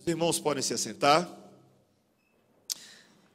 Os irmãos podem se assentar.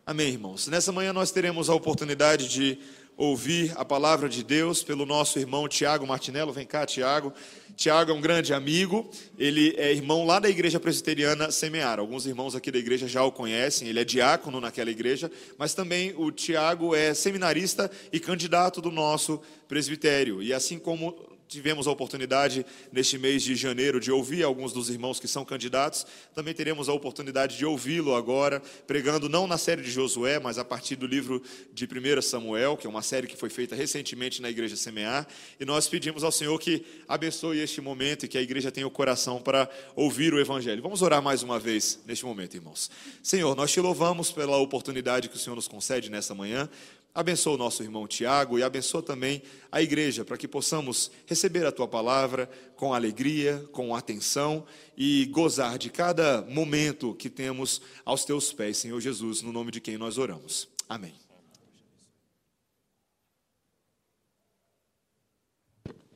Amém, irmãos. Nessa manhã nós teremos a oportunidade de ouvir a palavra de Deus pelo nosso irmão Tiago Martinello. Vem cá, Tiago. Tiago é um grande amigo, ele é irmão lá da igreja presbiteriana Semear. Alguns irmãos aqui da igreja já o conhecem, ele é diácono naquela igreja, mas também o Tiago é seminarista e candidato do nosso presbitério. E assim como tivemos a oportunidade neste mês de janeiro de ouvir alguns dos irmãos que são candidatos. Também teremos a oportunidade de ouvi-lo agora, pregando não na série de Josué, mas a partir do livro de 1 Samuel, que é uma série que foi feita recentemente na igreja Semear. E nós pedimos ao Senhor que abençoe este momento e que a igreja tenha o coração para ouvir o Evangelho. Vamos orar mais uma vez neste momento, irmãos. Senhor, nós te louvamos pela oportunidade que o Senhor nos concede nessa manhã. Abençoa o nosso irmão Tiago e abençoa também a igreja, para que possamos receber a tua palavra com alegria, com atenção e gozar de cada momento que temos aos teus pés, Senhor Jesus, no nome de quem nós oramos. Amém.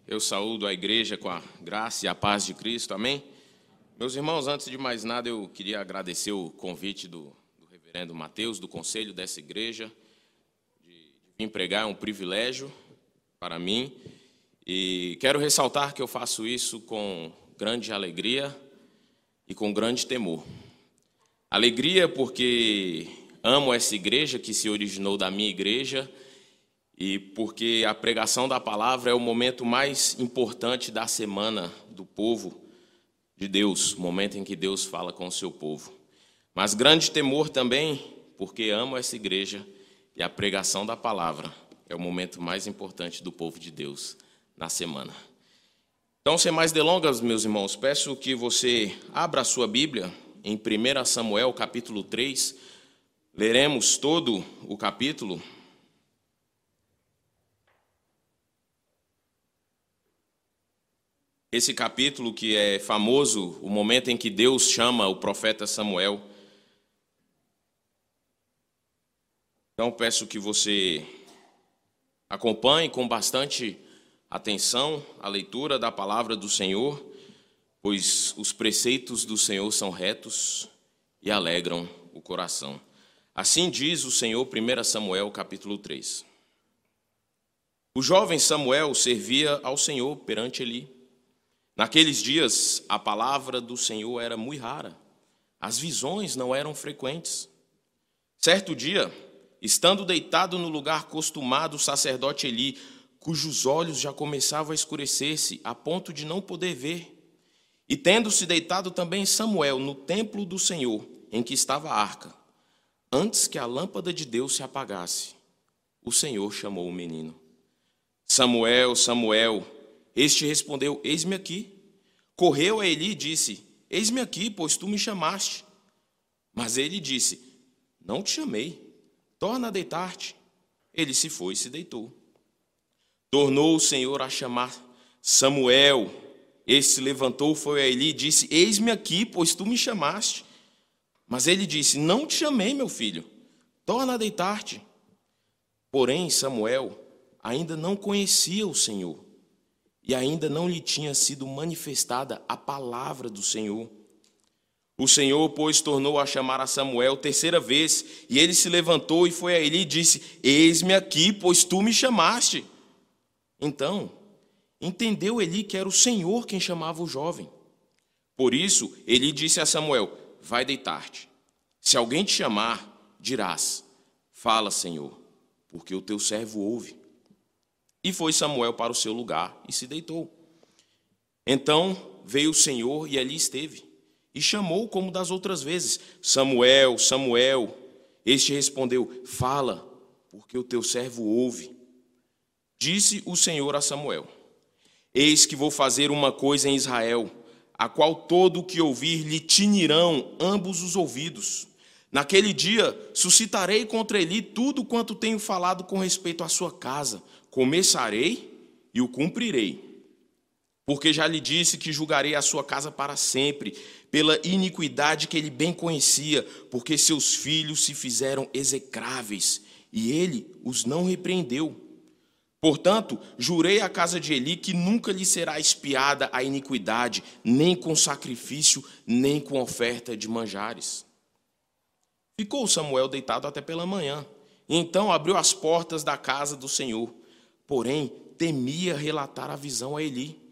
Eu saúdo a igreja com a graça e a paz de Cristo, amém? Meus irmãos, antes de mais nada, eu queria agradecer o convite do, do reverendo Mateus, do conselho dessa igreja empregar é um privilégio para mim e quero ressaltar que eu faço isso com grande alegria e com grande temor. Alegria porque amo essa igreja que se originou da minha igreja e porque a pregação da palavra é o momento mais importante da semana do povo de Deus, momento em que Deus fala com o seu povo. Mas grande temor também porque amo essa igreja e a pregação da palavra é o momento mais importante do povo de Deus na semana. Então, sem mais delongas, meus irmãos, peço que você abra a sua Bíblia em 1 Samuel, capítulo 3. Leremos todo o capítulo. Esse capítulo que é famoso, o momento em que Deus chama o profeta Samuel Então peço que você acompanhe com bastante atenção a leitura da palavra do Senhor, pois os preceitos do Senhor são retos e alegram o coração. Assim diz o Senhor, 1 Samuel capítulo 3. O jovem Samuel servia ao Senhor perante Eli. Naqueles dias, a palavra do Senhor era muito rara, as visões não eram frequentes. Certo dia, Estando deitado no lugar costumado, o sacerdote Eli, cujos olhos já começavam a escurecer-se, a ponto de não poder ver, e tendo-se deitado também Samuel no templo do Senhor, em que estava a arca, antes que a lâmpada de Deus se apagasse, o Senhor chamou o menino. Samuel, Samuel, este respondeu: Eis-me aqui. Correu a Eli e disse: Eis-me aqui, pois tu me chamaste. Mas ele disse: Não te chamei torna a deitar-te. Ele se foi e se deitou. Tornou o Senhor a chamar Samuel. Este se levantou, foi a Eli e disse: Eis-me aqui, pois tu me chamaste. Mas ele disse: Não te chamei, meu filho, torna a deitar-te. Porém, Samuel ainda não conhecia o Senhor, e ainda não lhe tinha sido manifestada a palavra do Senhor. O Senhor, pois, tornou a chamar a Samuel terceira vez, e ele se levantou e foi a ele e disse: Eis-me aqui, pois tu me chamaste. Então, entendeu Eli que era o Senhor quem chamava o jovem. Por isso, ele disse a Samuel: Vai deitar-te. Se alguém te chamar, dirás: Fala, Senhor, porque o teu servo ouve. E foi Samuel para o seu lugar e se deitou. Então veio o Senhor e ali esteve e chamou como das outras vezes: Samuel, Samuel. Este respondeu: Fala, porque o teu servo ouve. Disse o Senhor a Samuel: Eis que vou fazer uma coisa em Israel, a qual todo o que ouvir lhe tinirão ambos os ouvidos. Naquele dia suscitarei contra ele tudo quanto tenho falado com respeito à sua casa. Começarei e o cumprirei. Porque já lhe disse que julgarei a sua casa para sempre, pela iniquidade que ele bem conhecia, porque seus filhos se fizeram execráveis, e ele os não repreendeu. Portanto, jurei à casa de Eli que nunca lhe será espiada a iniquidade, nem com sacrifício, nem com oferta de manjares. Ficou Samuel deitado até pela manhã, e então abriu as portas da casa do Senhor. Porém, temia relatar a visão a Eli.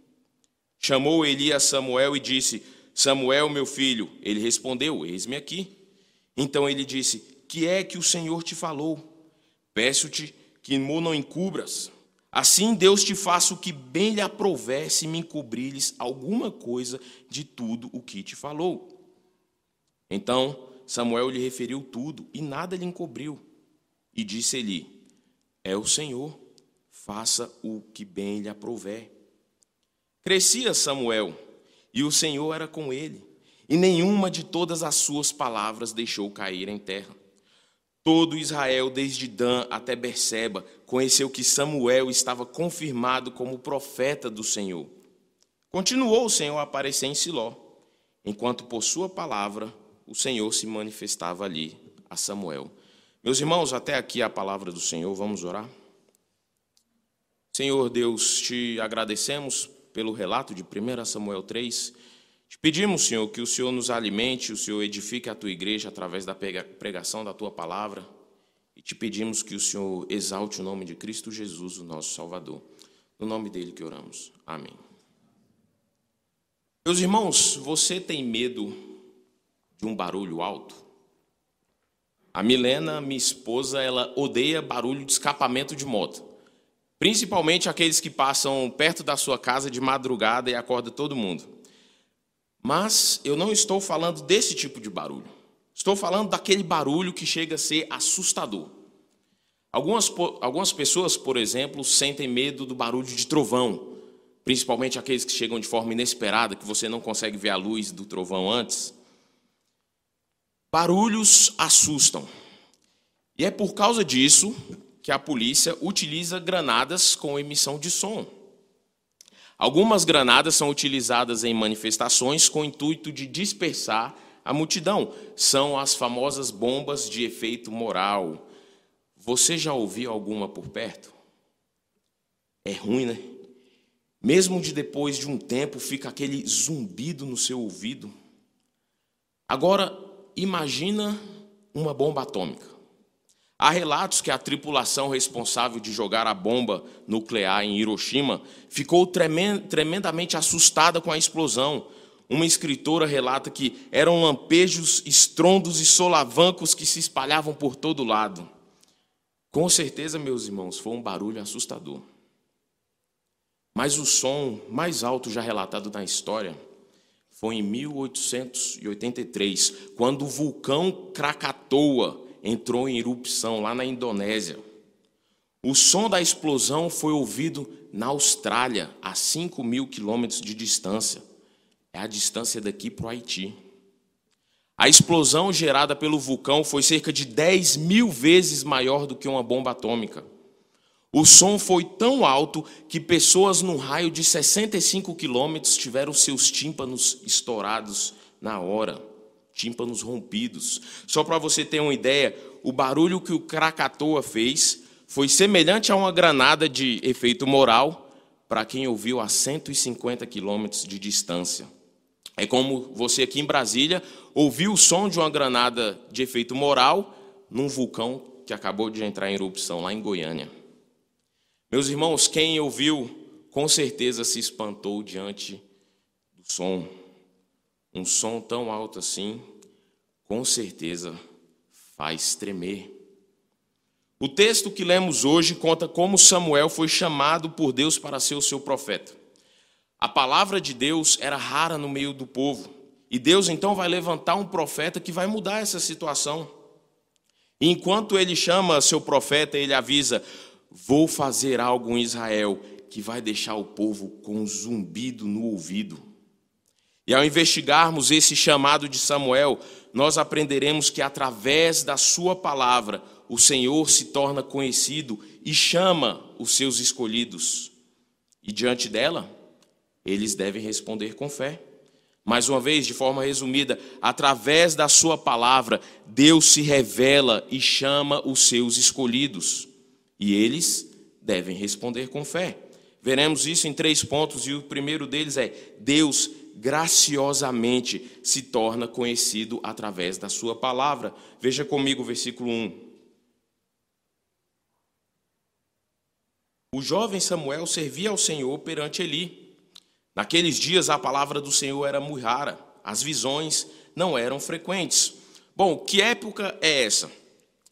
Chamou Eli a Samuel e disse: Samuel, meu filho. Ele respondeu: Eis-me aqui. Então ele disse: Que é que o Senhor te falou? Peço-te que não encubras. Assim Deus te faça o que bem lhe aprouver se me encobrires alguma coisa de tudo o que te falou. Então Samuel lhe referiu tudo e nada lhe encobriu. E disse-lhe: É o Senhor, faça o que bem lhe aprouver. Crescia Samuel, e o Senhor era com ele, e nenhuma de todas as suas palavras deixou cair em terra. Todo Israel, desde Dan até Berseba, conheceu que Samuel estava confirmado como profeta do Senhor. Continuou o Senhor a aparecer em Siló, enquanto por sua palavra o Senhor se manifestava ali a Samuel. Meus irmãos, até aqui a palavra do Senhor, vamos orar? Senhor Deus, te agradecemos pelo relato de 1 Samuel 3 te pedimos, Senhor, que o Senhor nos alimente, o Senhor edifique a tua igreja através da pregação da tua palavra. E te pedimos que o Senhor exalte o nome de Cristo Jesus, o nosso Salvador. No nome dele que oramos. Amém. Meus irmãos, você tem medo de um barulho alto? A Milena, minha esposa, ela odeia barulho de escapamento de moto. Principalmente aqueles que passam perto da sua casa de madrugada e acorda todo mundo. Mas eu não estou falando desse tipo de barulho. Estou falando daquele barulho que chega a ser assustador. Algumas, algumas pessoas, por exemplo, sentem medo do barulho de trovão, principalmente aqueles que chegam de forma inesperada, que você não consegue ver a luz do trovão antes. Barulhos assustam. E é por causa disso que a polícia utiliza granadas com emissão de som. Algumas granadas são utilizadas em manifestações com o intuito de dispersar a multidão. São as famosas bombas de efeito moral. Você já ouviu alguma por perto? É ruim, né? Mesmo de depois de um tempo fica aquele zumbido no seu ouvido. Agora, imagina uma bomba atômica. Há relatos que a tripulação responsável de jogar a bomba nuclear em Hiroshima ficou tremendamente assustada com a explosão. Uma escritora relata que eram lampejos, estrondos e solavancos que se espalhavam por todo lado. Com certeza, meus irmãos, foi um barulho assustador. Mas o som mais alto já relatado na história foi em 1883, quando o vulcão Krakatoa entrou em erupção lá na Indonésia. O som da explosão foi ouvido na Austrália, a 5 mil quilômetros de distância. É a distância daqui para o Haiti. A explosão gerada pelo vulcão foi cerca de 10 mil vezes maior do que uma bomba atômica. O som foi tão alto que pessoas num raio de 65 quilômetros tiveram seus tímpanos estourados na hora tímpanos rompidos. Só para você ter uma ideia, o barulho que o Krakatoa fez foi semelhante a uma granada de efeito moral para quem ouviu a 150 quilômetros de distância. É como você aqui em Brasília ouviu o som de uma granada de efeito moral num vulcão que acabou de entrar em erupção lá em Goiânia. Meus irmãos, quem ouviu com certeza se espantou diante do som um som tão alto assim, com certeza faz tremer. O texto que lemos hoje conta como Samuel foi chamado por Deus para ser o seu profeta. A palavra de Deus era rara no meio do povo, e Deus então vai levantar um profeta que vai mudar essa situação. E enquanto ele chama seu profeta, ele avisa: Vou fazer algo em Israel que vai deixar o povo com um zumbido no ouvido. E ao investigarmos esse chamado de Samuel, nós aprenderemos que através da sua palavra, o Senhor se torna conhecido e chama os seus escolhidos. E diante dela, eles devem responder com fé. Mais uma vez, de forma resumida, através da sua palavra, Deus se revela e chama os seus escolhidos. E eles devem responder com fé. Veremos isso em três pontos, e o primeiro deles é: Deus graciosamente se torna conhecido através da Sua palavra. Veja comigo o versículo 1. O jovem Samuel servia ao Senhor perante Eli. Naqueles dias a palavra do Senhor era muito rara, as visões não eram frequentes. Bom, que época é essa?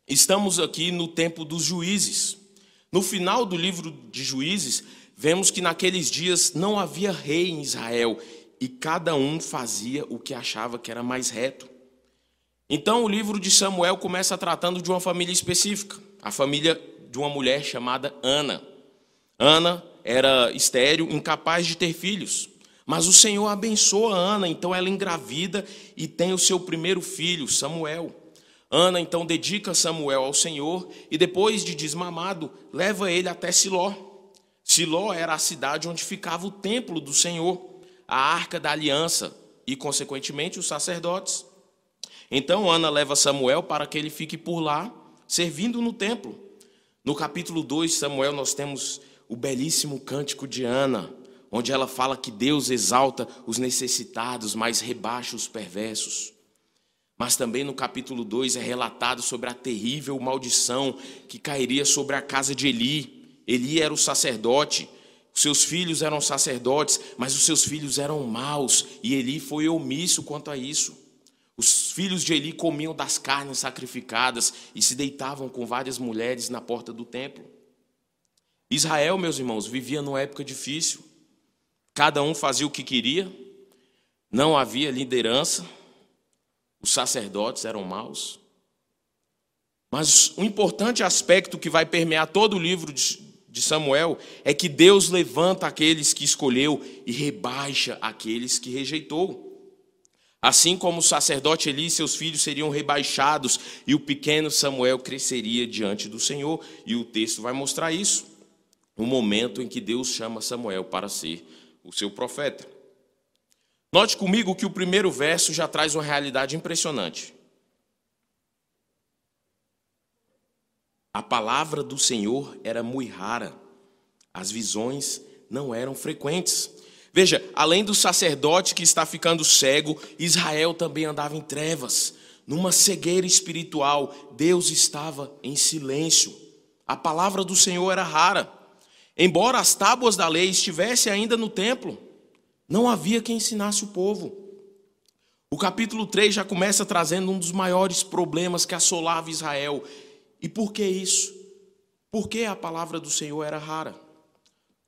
Estamos aqui no tempo dos juízes. No final do livro de Juízes, vemos que naqueles dias não havia rei em Israel e cada um fazia o que achava que era mais reto. Então o livro de Samuel começa tratando de uma família específica, a família de uma mulher chamada Ana. Ana era estéril, incapaz de ter filhos. Mas o Senhor abençoa Ana, então ela engravida e tem o seu primeiro filho, Samuel. Ana então dedica Samuel ao Senhor e depois de desmamado, leva ele até Siló. Siló era a cidade onde ficava o templo do Senhor, a arca da aliança e, consequentemente, os sacerdotes. Então Ana leva Samuel para que ele fique por lá, servindo no templo. No capítulo 2, Samuel, nós temos o belíssimo cântico de Ana, onde ela fala que Deus exalta os necessitados, mas rebaixa os perversos. Mas também no capítulo 2 é relatado sobre a terrível maldição que cairia sobre a casa de Eli. Eli era o sacerdote, seus filhos eram sacerdotes, mas os seus filhos eram maus, e Eli foi omisso quanto a isso. Os filhos de Eli comiam das carnes sacrificadas e se deitavam com várias mulheres na porta do templo. Israel, meus irmãos, vivia numa época difícil. Cada um fazia o que queria, não havia liderança, os sacerdotes eram maus. Mas um importante aspecto que vai permear todo o livro de Samuel é que Deus levanta aqueles que escolheu e rebaixa aqueles que rejeitou. Assim como o sacerdote Eli e seus filhos seriam rebaixados e o pequeno Samuel cresceria diante do Senhor, e o texto vai mostrar isso. O momento em que Deus chama Samuel para ser o seu profeta. Note comigo que o primeiro verso já traz uma realidade impressionante. A palavra do Senhor era muito rara, as visões não eram frequentes. Veja, além do sacerdote que está ficando cego, Israel também andava em trevas, numa cegueira espiritual. Deus estava em silêncio. A palavra do Senhor era rara. Embora as tábuas da lei estivessem ainda no templo, não havia quem ensinasse o povo. O capítulo 3 já começa trazendo um dos maiores problemas que assolava Israel. E por que isso? Porque a palavra do Senhor era rara.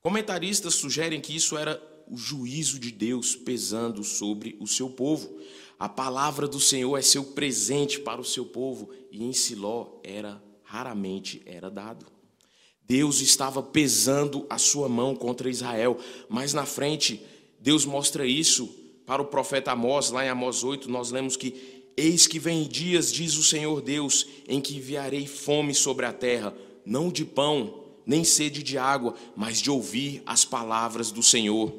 Comentaristas sugerem que isso era o juízo de Deus pesando sobre o seu povo. A palavra do Senhor é seu presente para o seu povo e em Siló era raramente era dado. Deus estava pesando a sua mão contra Israel, mas na frente, Deus mostra isso para o profeta Amós, lá em Amós 8, nós lemos que: Eis que vem dias, diz o Senhor Deus, em que enviarei fome sobre a terra, não de pão, nem sede de água, mas de ouvir as palavras do Senhor.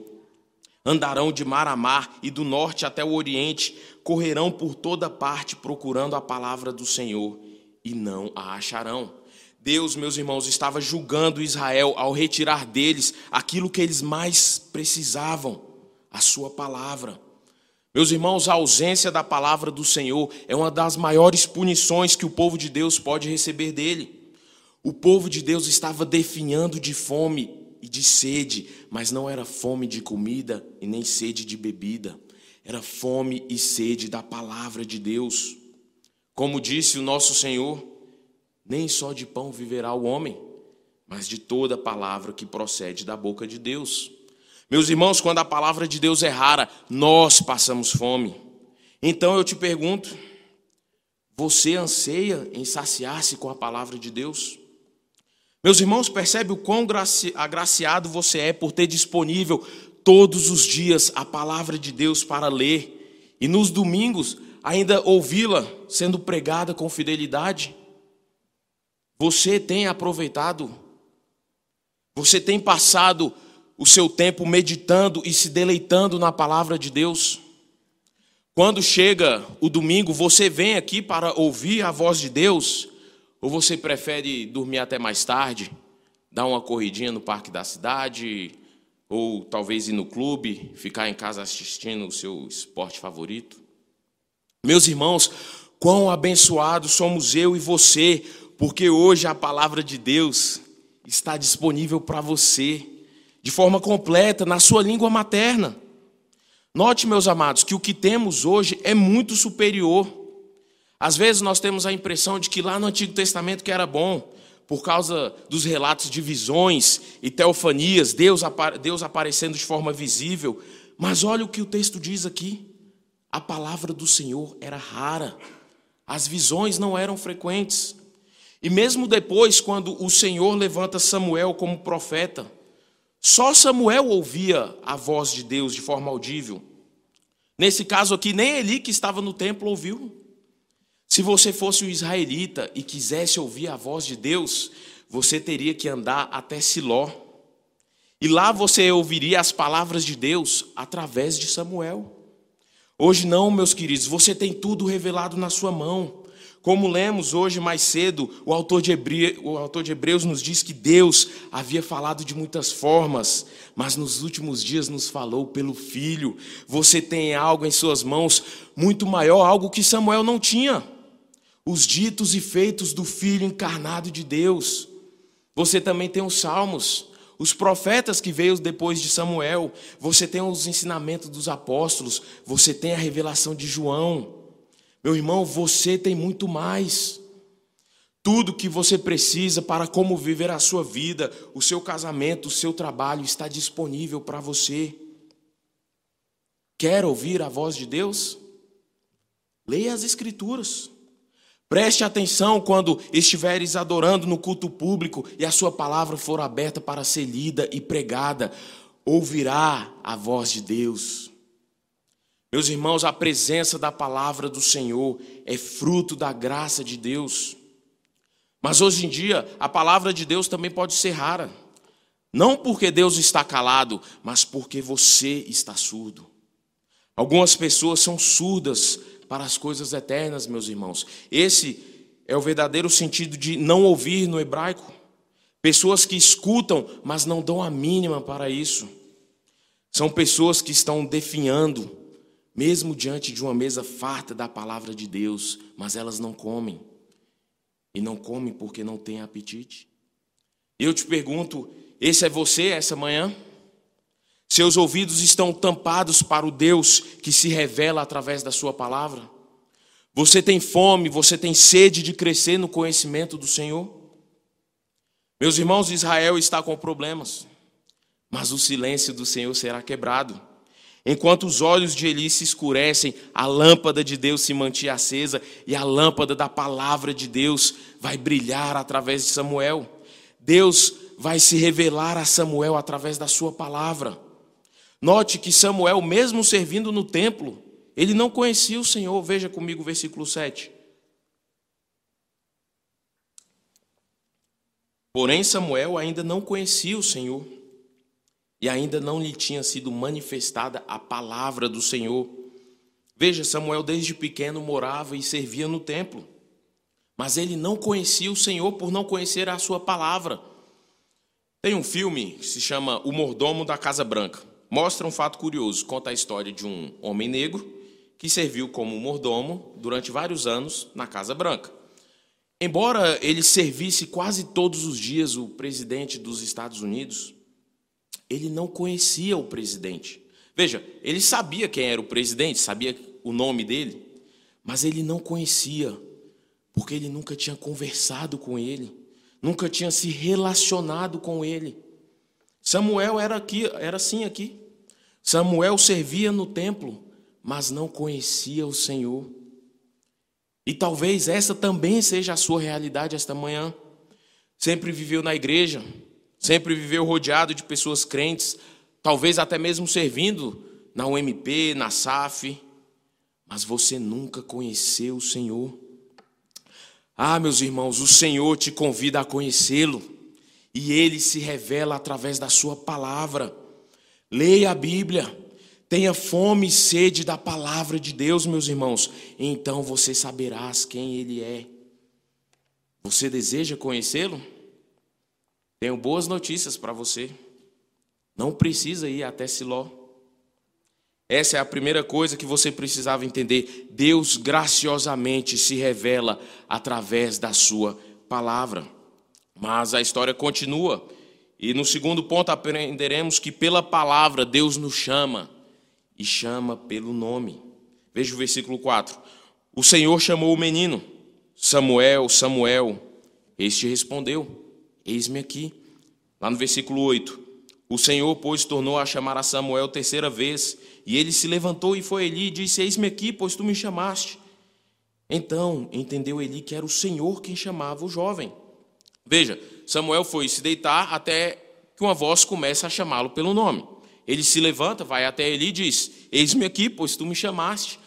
Andarão de mar a mar e do norte até o oriente, correrão por toda parte procurando a palavra do Senhor, e não a acharão Deus, meus irmãos, estava julgando Israel ao retirar deles aquilo que eles mais precisavam, a sua palavra. Meus irmãos, a ausência da palavra do Senhor é uma das maiores punições que o povo de Deus pode receber dele. O povo de Deus estava definhando de fome e de sede, mas não era fome de comida e nem sede de bebida. Era fome e sede da palavra de Deus. Como disse o nosso Senhor, nem só de pão viverá o homem, mas de toda palavra que procede da boca de Deus. Meus irmãos, quando a palavra de Deus é rara, nós passamos fome. Então eu te pergunto: você anseia em saciar-se com a palavra de Deus? Meus irmãos, percebe o quão agraciado você é por ter disponível todos os dias a palavra de Deus para ler e nos domingos ainda ouvi-la sendo pregada com fidelidade? Você tem aproveitado? Você tem passado o seu tempo meditando e se deleitando na palavra de Deus? Quando chega o domingo, você vem aqui para ouvir a voz de Deus? Ou você prefere dormir até mais tarde, dar uma corridinha no parque da cidade, ou talvez ir no clube, ficar em casa assistindo o seu esporte favorito. Meus irmãos, quão abençoados somos eu e você, porque hoje a palavra de Deus está disponível para você, de forma completa, na sua língua materna. Note, meus amados, que o que temos hoje é muito superior. Às vezes nós temos a impressão de que lá no Antigo Testamento que era bom, por causa dos relatos de visões e teofanias, Deus, Deus aparecendo de forma visível. Mas olha o que o texto diz aqui: a palavra do Senhor era rara, as visões não eram frequentes. E mesmo depois, quando o Senhor levanta Samuel como profeta, só Samuel ouvia a voz de Deus de forma audível. Nesse caso aqui, nem Eli que estava no templo ouviu. Se você fosse um israelita e quisesse ouvir a voz de Deus, você teria que andar até Siló. E lá você ouviria as palavras de Deus através de Samuel. Hoje não, meus queridos, você tem tudo revelado na sua mão. Como lemos hoje mais cedo, o autor, de Hebre... o autor de Hebreus nos diz que Deus havia falado de muitas formas, mas nos últimos dias nos falou pelo Filho. Você tem algo em suas mãos muito maior, algo que Samuel não tinha os ditos e feitos do Filho encarnado de Deus. Você também tem os salmos, os profetas que veio depois de Samuel, você tem os ensinamentos dos apóstolos, você tem a revelação de João. Meu irmão, você tem muito mais. Tudo que você precisa para como viver a sua vida, o seu casamento, o seu trabalho está disponível para você. Quer ouvir a voz de Deus? Leia as Escrituras. Preste atenção quando estiveres adorando no culto público e a sua palavra for aberta para ser lida e pregada, ouvirá a voz de Deus. Meus irmãos, a presença da palavra do Senhor é fruto da graça de Deus. Mas hoje em dia, a palavra de Deus também pode ser rara. Não porque Deus está calado, mas porque você está surdo. Algumas pessoas são surdas para as coisas eternas, meus irmãos. Esse é o verdadeiro sentido de não ouvir no hebraico. Pessoas que escutam, mas não dão a mínima para isso. São pessoas que estão definhando, mesmo diante de uma mesa farta da palavra de Deus, mas elas não comem. E não comem porque não têm apetite. Eu te pergunto: esse é você essa manhã? Seus ouvidos estão tampados para o Deus que se revela através da Sua palavra. Você tem fome, você tem sede de crescer no conhecimento do Senhor. Meus irmãos, Israel está com problemas, mas o silêncio do Senhor será quebrado. Enquanto os olhos de Eli se escurecem, a lâmpada de Deus se mantinha acesa e a lâmpada da palavra de Deus vai brilhar através de Samuel. Deus vai se revelar a Samuel através da sua palavra. Note que Samuel, mesmo servindo no templo, ele não conhecia o Senhor. Veja comigo o versículo 7. Porém, Samuel ainda não conhecia o Senhor e ainda não lhe tinha sido manifestada a palavra do Senhor. Veja, Samuel desde pequeno morava e servia no templo, mas ele não conhecia o Senhor por não conhecer a sua palavra. Tem um filme que se chama O Mordomo da Casa Branca mostra um fato curioso. Conta a história de um homem negro que serviu como mordomo durante vários anos na Casa Branca. Embora ele servisse quase todos os dias o presidente dos Estados Unidos, ele não conhecia o presidente. Veja, ele sabia quem era o presidente, sabia o nome dele, mas ele não conhecia, porque ele nunca tinha conversado com ele, nunca tinha se relacionado com ele. Samuel era aqui, era assim aqui. Samuel servia no templo, mas não conhecia o Senhor. E talvez essa também seja a sua realidade esta manhã. Sempre viveu na igreja, sempre viveu rodeado de pessoas crentes, talvez até mesmo servindo na UMP, na SAF, mas você nunca conheceu o Senhor. Ah, meus irmãos, o Senhor te convida a conhecê-lo e ele se revela através da sua palavra. Leia a Bíblia, tenha fome e sede da palavra de Deus, meus irmãos, então você saberás quem ele é. Você deseja conhecê-lo? Tenho boas notícias para você. Não precisa ir até Siló. Essa é a primeira coisa que você precisava entender. Deus graciosamente se revela através da sua palavra. Mas a história continua. E no segundo ponto aprenderemos que pela palavra Deus nos chama e chama pelo nome. Veja o versículo 4. O Senhor chamou o menino, Samuel, Samuel. Este respondeu: Eis-me aqui. Lá no versículo 8. O Senhor, pois, tornou a chamar a Samuel terceira vez, e ele se levantou e foi ali e disse: Eis-me aqui, pois tu me chamaste. Então entendeu Eli que era o Senhor quem chamava o jovem. Veja, Samuel foi se deitar até que uma voz começa a chamá-lo pelo nome. Ele se levanta, vai até Eli e diz: Eis-me aqui, pois tu me chamaste.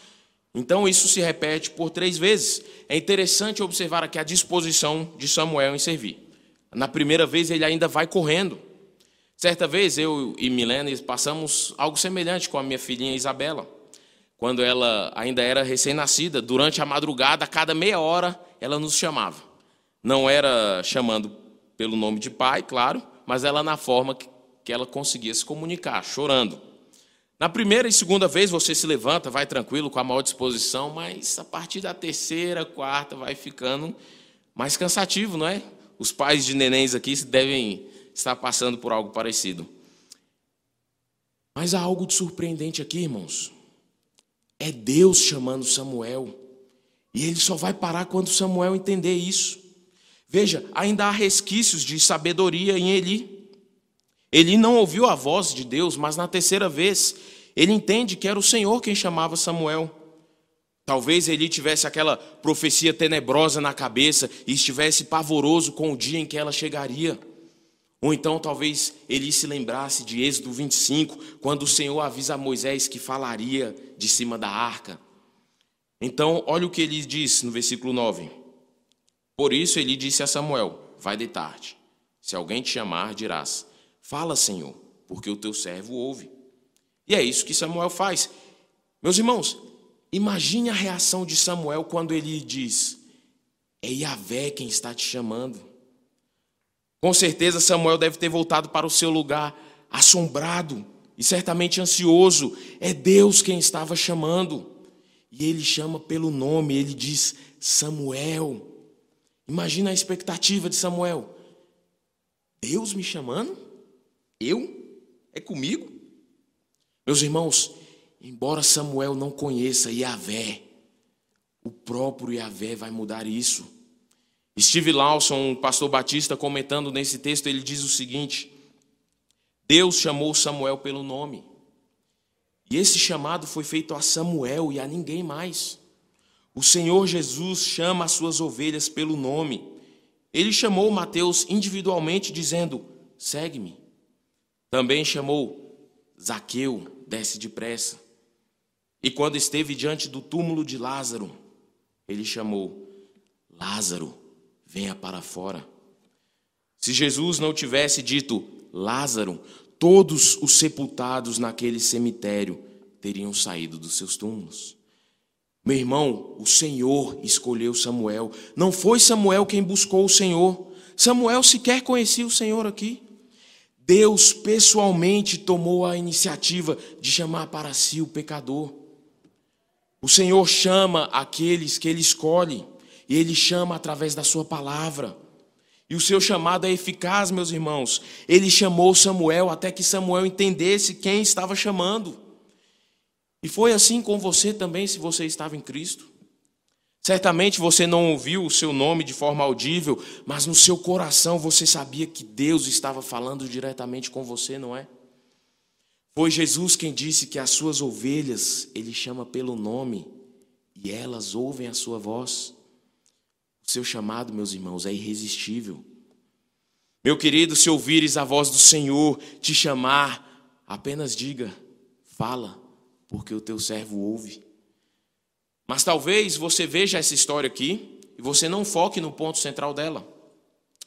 Então isso se repete por três vezes. É interessante observar aqui a disposição de Samuel em servir. Na primeira vez ele ainda vai correndo. Certa vez eu e Milena passamos algo semelhante com a minha filhinha Isabela. Quando ela ainda era recém-nascida, durante a madrugada, a cada meia hora, ela nos chamava. Não era chamando pelo nome de pai, claro, mas ela na forma que ela conseguia se comunicar, chorando. Na primeira e segunda vez você se levanta, vai tranquilo, com a maior disposição, mas a partir da terceira, quarta, vai ficando mais cansativo, não é? Os pais de nenéns aqui devem estar passando por algo parecido. Mas há algo de surpreendente aqui, irmãos. É Deus chamando Samuel. E ele só vai parar quando Samuel entender isso. Veja, ainda há resquícios de sabedoria em Eli. Ele não ouviu a voz de Deus, mas na terceira vez ele entende que era o Senhor quem chamava Samuel. Talvez ele tivesse aquela profecia tenebrosa na cabeça e estivesse pavoroso com o dia em que ela chegaria. Ou então talvez ele se lembrasse de Êxodo 25, quando o Senhor avisa a Moisés que falaria de cima da arca. Então, olha o que ele diz no versículo 9. Por isso ele disse a Samuel: Vai de tarde. Se alguém te chamar, dirás: Fala, Senhor, porque o teu servo ouve. E é isso que Samuel faz. Meus irmãos, imagine a reação de Samuel quando ele diz: É Yahvé quem está te chamando. Com certeza Samuel deve ter voltado para o seu lugar assombrado e certamente ansioso. É Deus quem estava chamando. E ele chama pelo nome, ele diz Samuel. Imagina a expectativa de Samuel. Deus me chamando? Eu? É comigo? Meus irmãos, embora Samuel não conheça Yahvé, o próprio Yahvé vai mudar isso. Steve Lawson, um pastor batista, comentando nesse texto, ele diz o seguinte: Deus chamou Samuel pelo nome. E esse chamado foi feito a Samuel e a ninguém mais. O Senhor Jesus chama as suas ovelhas pelo nome. Ele chamou Mateus individualmente, dizendo: Segue-me. Também chamou Zaqueu, desce depressa. E quando esteve diante do túmulo de Lázaro, ele chamou: Lázaro, venha para fora. Se Jesus não tivesse dito Lázaro, todos os sepultados naquele cemitério teriam saído dos seus túmulos. Meu irmão, o Senhor escolheu Samuel. Não foi Samuel quem buscou o Senhor. Samuel sequer conhecia o Senhor aqui. Deus pessoalmente tomou a iniciativa de chamar para si o pecador. O Senhor chama aqueles que ele escolhe. E ele chama através da sua palavra. E o seu chamado é eficaz, meus irmãos. Ele chamou Samuel até que Samuel entendesse quem estava chamando. E foi assim com você também, se você estava em Cristo. Certamente você não ouviu o seu nome de forma audível, mas no seu coração você sabia que Deus estava falando diretamente com você, não é? Foi Jesus quem disse que as suas ovelhas ele chama pelo nome e elas ouvem a sua voz. Seu chamado, meus irmãos, é irresistível. Meu querido, se ouvires a voz do Senhor te chamar, apenas diga: fala, porque o teu servo ouve. Mas talvez você veja essa história aqui e você não foque no ponto central dela.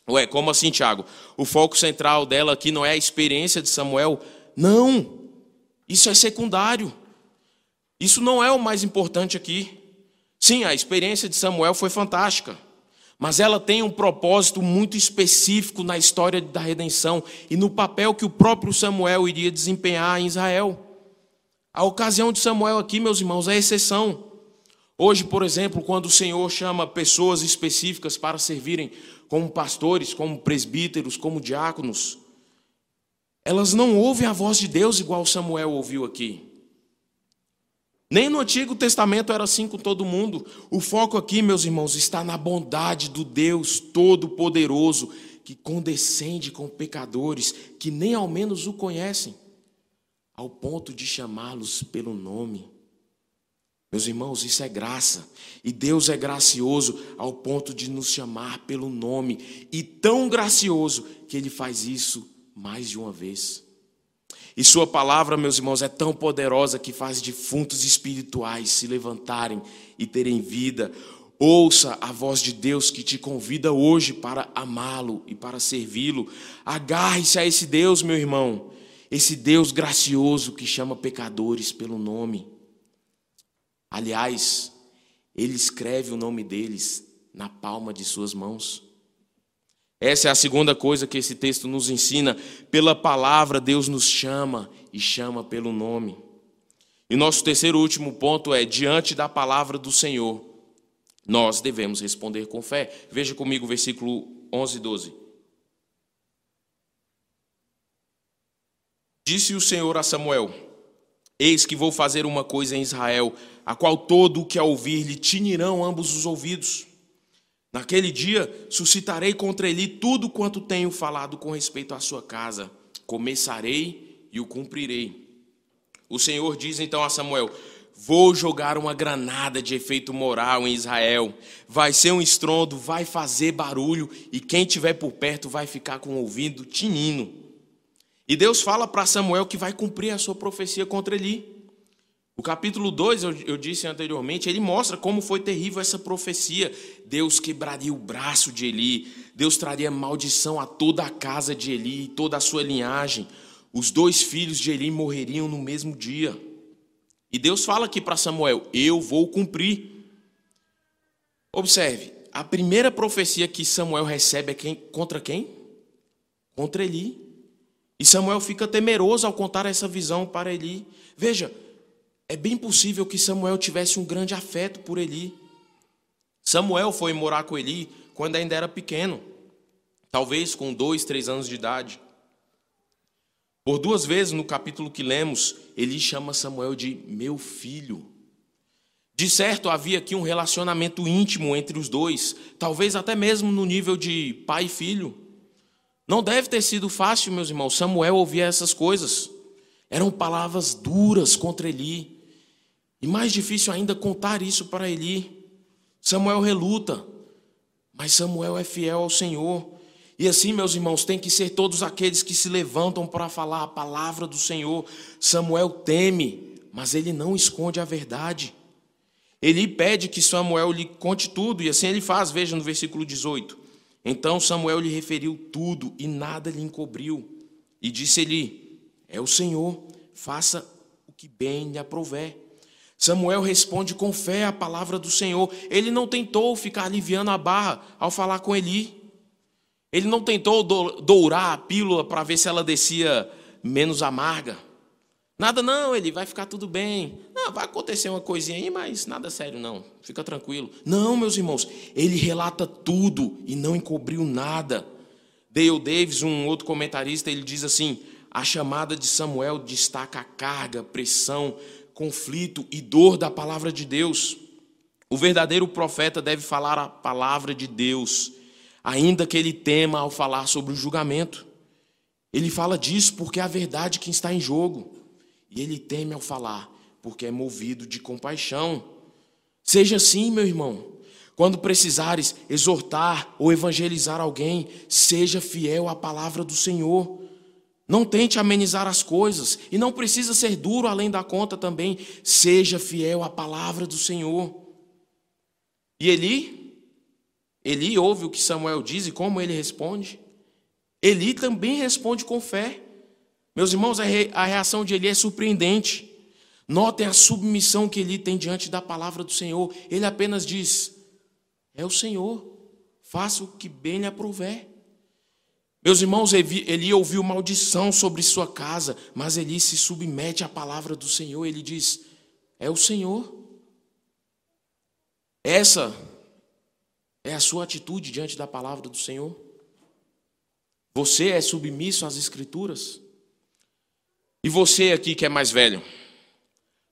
Ué, como assim, Tiago? O foco central dela aqui não é a experiência de Samuel? Não! Isso é secundário. Isso não é o mais importante aqui. Sim, a experiência de Samuel foi fantástica. Mas ela tem um propósito muito específico na história da redenção e no papel que o próprio Samuel iria desempenhar em Israel. A ocasião de Samuel aqui, meus irmãos, é exceção. Hoje, por exemplo, quando o Senhor chama pessoas específicas para servirem como pastores, como presbíteros, como diáconos, elas não ouvem a voz de Deus igual Samuel ouviu aqui. Nem no Antigo Testamento era assim com todo mundo. O foco aqui, meus irmãos, está na bondade do Deus Todo-Poderoso que condescende com pecadores que nem ao menos o conhecem, ao ponto de chamá-los pelo nome. Meus irmãos, isso é graça. E Deus é gracioso ao ponto de nos chamar pelo nome. E tão gracioso que Ele faz isso mais de uma vez. E Sua palavra, meus irmãos, é tão poderosa que faz defuntos espirituais se levantarem e terem vida. Ouça a voz de Deus que te convida hoje para amá-lo e para servi-lo. Agarre-se a esse Deus, meu irmão, esse Deus gracioso que chama pecadores pelo nome. Aliás, ele escreve o nome deles na palma de suas mãos. Essa é a segunda coisa que esse texto nos ensina. Pela palavra, Deus nos chama e chama pelo nome. E nosso terceiro e último ponto é: diante da palavra do Senhor, nós devemos responder com fé. Veja comigo o versículo 11 e 12. Disse o Senhor a Samuel: Eis que vou fazer uma coisa em Israel, a qual todo o que a ouvir lhe tinirão ambos os ouvidos. Naquele dia suscitarei contra ele tudo quanto tenho falado com respeito à sua casa. Começarei e o cumprirei. O Senhor diz então a Samuel: Vou jogar uma granada de efeito moral em Israel. Vai ser um estrondo, vai fazer barulho e quem tiver por perto vai ficar com o ouvido tinindo. E Deus fala para Samuel que vai cumprir a sua profecia contra ele. O capítulo 2, eu, eu, disse anteriormente, ele mostra como foi terrível essa profecia. Deus quebraria o braço de Eli, Deus traria maldição a toda a casa de Eli, toda a sua linhagem. Os dois filhos de Eli morreriam no mesmo dia. E Deus fala aqui para Samuel: Eu vou cumprir. Observe, a primeira profecia que Samuel recebe é quem, contra quem? Contra Eli. E Samuel fica temeroso ao contar essa visão para Eli. Veja, é bem possível que Samuel tivesse um grande afeto por Eli. Samuel foi morar com Eli quando ainda era pequeno, talvez com dois, três anos de idade. Por duas vezes no capítulo que lemos, Eli chama Samuel de meu filho. De certo, havia aqui um relacionamento íntimo entre os dois, talvez até mesmo no nível de pai e filho. Não deve ter sido fácil, meus irmãos, Samuel ouvir essas coisas. Eram palavras duras contra Eli. E mais difícil ainda contar isso para Eli. Samuel reluta, mas Samuel é fiel ao Senhor. E assim, meus irmãos, tem que ser todos aqueles que se levantam para falar a palavra do Senhor. Samuel teme, mas ele não esconde a verdade. Ele pede que Samuel lhe conte tudo, e assim ele faz, veja no versículo 18. Então Samuel lhe referiu tudo e nada lhe encobriu. E disse-lhe: é o Senhor, faça o que bem lhe aprouver. Samuel responde com fé à palavra do Senhor. Ele não tentou ficar aliviando a barra ao falar com Eli. Ele não tentou dourar a pílula para ver se ela descia menos amarga. Nada não, ele vai ficar tudo bem. Não, vai acontecer uma coisinha aí, mas nada sério não. Fica tranquilo. Não, meus irmãos, ele relata tudo e não encobriu nada. Dale Davis, um outro comentarista, ele diz assim: a chamada de Samuel destaca a carga, pressão, conflito e dor da palavra de Deus. O verdadeiro profeta deve falar a palavra de Deus, ainda que ele tema ao falar sobre o julgamento. Ele fala disso porque é a verdade que está em jogo. E ele teme ao falar, porque é movido de compaixão. Seja assim, meu irmão. Quando precisares exortar ou evangelizar alguém, seja fiel à palavra do Senhor. Não tente amenizar as coisas e não precisa ser duro além da conta também. Seja fiel à palavra do Senhor. E Eli, Eli ouve o que Samuel diz e como ele responde. Eli também responde com fé. Meus irmãos, a reação de Eli é surpreendente. Notem a submissão que Eli tem diante da palavra do Senhor. Ele apenas diz: É o Senhor, faça o que bem lhe aprouver. Meus irmãos, Eli ouviu maldição sobre sua casa, mas Eli se submete à palavra do Senhor. Ele diz: É o Senhor. Essa é a sua atitude diante da palavra do Senhor? Você é submisso às Escrituras? E você aqui que é mais velho?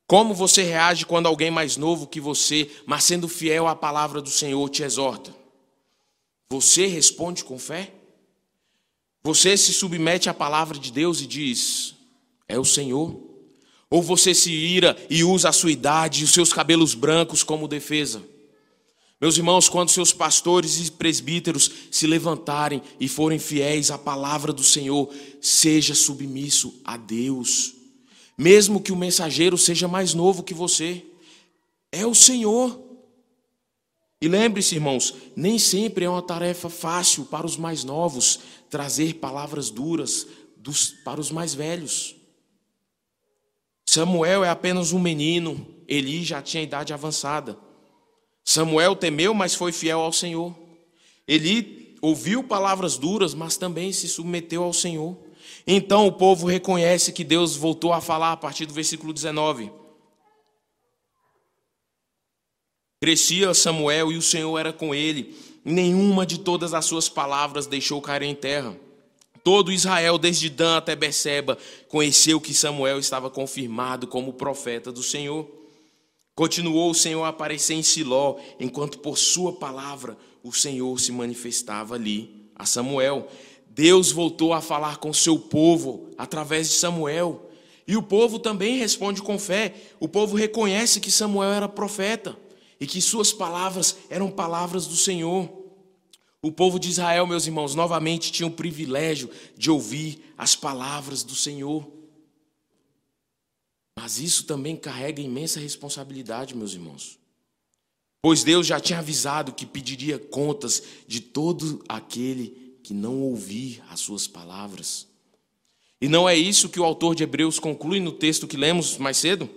Como você reage quando alguém mais novo que você, mas sendo fiel à palavra do Senhor, te exorta? Você responde com fé? Você se submete à palavra de Deus e diz: É o Senhor? Ou você se ira e usa a sua idade e os seus cabelos brancos como defesa? Meus irmãos, quando seus pastores e presbíteros se levantarem e forem fiéis à palavra do Senhor, seja submisso a Deus, mesmo que o mensageiro seja mais novo que você, é o Senhor. E lembre-se, irmãos, nem sempre é uma tarefa fácil para os mais novos trazer palavras duras dos, para os mais velhos. Samuel é apenas um menino, Eli já tinha idade avançada. Samuel temeu, mas foi fiel ao Senhor. Ele ouviu palavras duras, mas também se submeteu ao Senhor. Então o povo reconhece que Deus voltou a falar a partir do versículo 19. Crescia Samuel e o Senhor era com ele. Nenhuma de todas as suas palavras deixou cair em terra. Todo Israel, desde Dan até Beceba, conheceu que Samuel estava confirmado como profeta do Senhor. Continuou o Senhor a aparecer em Siló, enquanto por sua palavra o Senhor se manifestava ali a Samuel. Deus voltou a falar com seu povo através de Samuel. E o povo também responde com fé. O povo reconhece que Samuel era profeta e que suas palavras eram palavras do Senhor. O povo de Israel, meus irmãos, novamente tinha o privilégio de ouvir as palavras do Senhor. Mas isso também carrega imensa responsabilidade, meus irmãos. Pois Deus já tinha avisado que pediria contas de todo aquele que não ouvir as suas palavras. E não é isso que o autor de Hebreus conclui no texto que lemos mais cedo?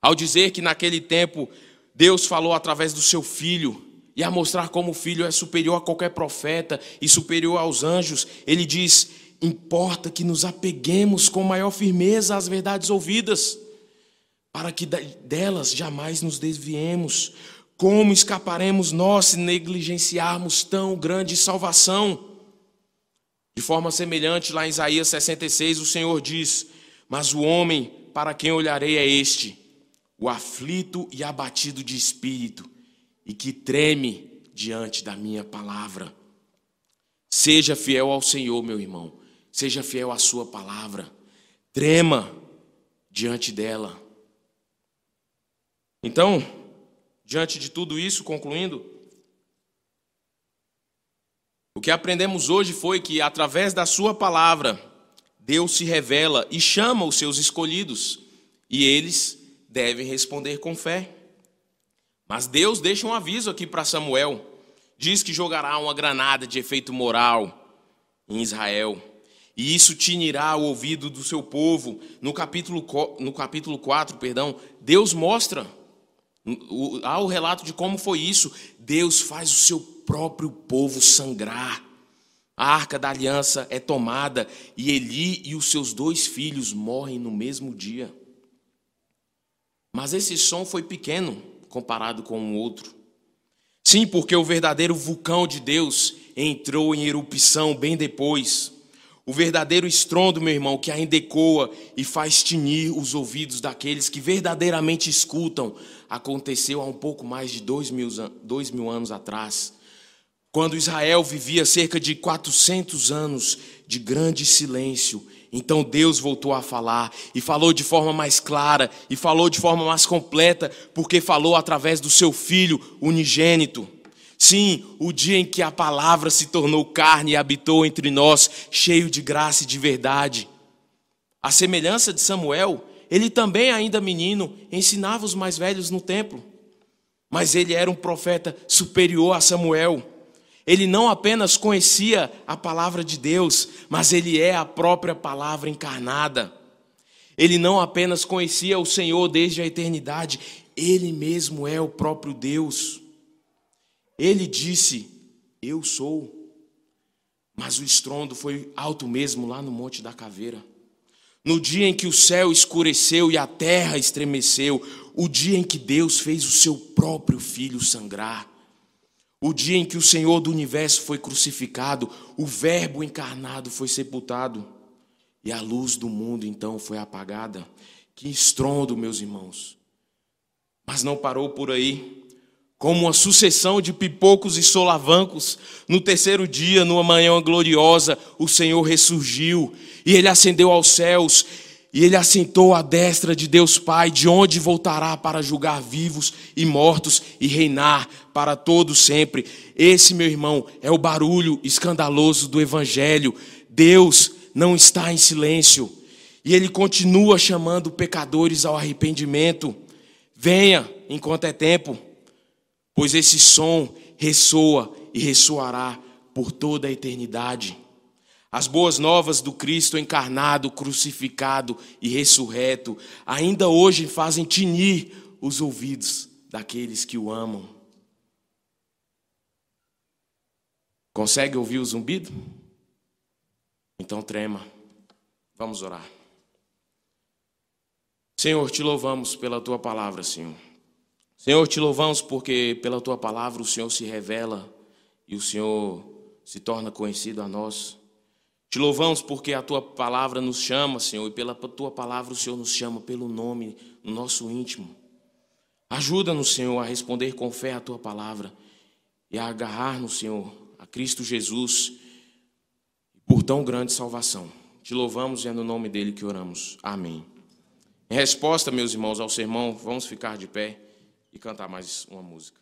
Ao dizer que naquele tempo Deus falou através do seu filho, e a mostrar como o filho é superior a qualquer profeta e superior aos anjos, ele diz: importa que nos apeguemos com maior firmeza às verdades ouvidas, para que delas jamais nos desviemos. Como escaparemos nós se negligenciarmos tão grande salvação? De forma semelhante, lá em Isaías 66, o Senhor diz: Mas o homem para quem olharei é este, o aflito e abatido de espírito, e que treme diante da minha palavra. Seja fiel ao Senhor, meu irmão. Seja fiel à sua palavra. Trema diante dela. Então, diante de tudo isso, concluindo, o que aprendemos hoje foi que, através da Sua palavra, Deus se revela e chama os seus escolhidos, e eles devem responder com fé. Mas Deus deixa um aviso aqui para Samuel: diz que jogará uma granada de efeito moral em Israel. E isso tinirá o ouvido do seu povo. No capítulo, no capítulo 4, perdão, Deus mostra, há o relato de como foi isso. Deus faz o seu próprio povo sangrar. A arca da aliança é tomada e Eli e os seus dois filhos morrem no mesmo dia. Mas esse som foi pequeno comparado com o outro. Sim, porque o verdadeiro vulcão de Deus entrou em erupção bem depois. O verdadeiro estrondo, meu irmão, que ainda ecoa e faz tinir os ouvidos daqueles que verdadeiramente escutam, aconteceu há um pouco mais de dois mil, dois mil anos atrás, quando Israel vivia cerca de 400 anos de grande silêncio. Então Deus voltou a falar e falou de forma mais clara e falou de forma mais completa, porque falou através do seu filho unigênito. Sim, o dia em que a palavra se tornou carne e habitou entre nós, cheio de graça e de verdade. A semelhança de Samuel, ele também, ainda menino, ensinava os mais velhos no templo. Mas ele era um profeta superior a Samuel. Ele não apenas conhecia a palavra de Deus, mas ele é a própria palavra encarnada. Ele não apenas conhecia o Senhor desde a eternidade, ele mesmo é o próprio Deus. Ele disse Eu sou. Mas o estrondo foi alto mesmo lá no Monte da Caveira. No dia em que o céu escureceu e a terra estremeceu, o dia em que Deus fez o seu próprio filho sangrar, o dia em que o Senhor do universo foi crucificado, o Verbo encarnado foi sepultado e a luz do mundo então foi apagada. Que estrondo, meus irmãos! Mas não parou por aí. Como uma sucessão de pipocos e solavancos, no terceiro dia, numa manhã gloriosa, o Senhor ressurgiu e ele ascendeu aos céus e ele assentou à destra de Deus Pai, de onde voltará para julgar vivos e mortos e reinar para todo sempre. Esse, meu irmão, é o barulho escandaloso do evangelho. Deus não está em silêncio e ele continua chamando pecadores ao arrependimento. Venha enquanto é tempo, pois esse som ressoa e ressoará por toda a eternidade. As boas novas do Cristo encarnado, crucificado e ressurreto ainda hoje fazem tinir os ouvidos daqueles que o amam. Consegue ouvir o zumbido? Então trema. Vamos orar. Senhor, te louvamos pela tua palavra, Senhor. Senhor, te louvamos porque pela tua palavra o Senhor se revela e o Senhor se torna conhecido a nós. Te louvamos porque a tua palavra nos chama, Senhor, e pela tua palavra o Senhor nos chama pelo nome no nosso íntimo. Ajuda-nos, Senhor, a responder com fé a tua palavra e a agarrar-nos, Senhor, a Cristo Jesus por tão grande salvação. Te louvamos e é no nome dele que oramos. Amém. Em resposta, meus irmãos, ao sermão, vamos ficar de pé e cantar mais uma música.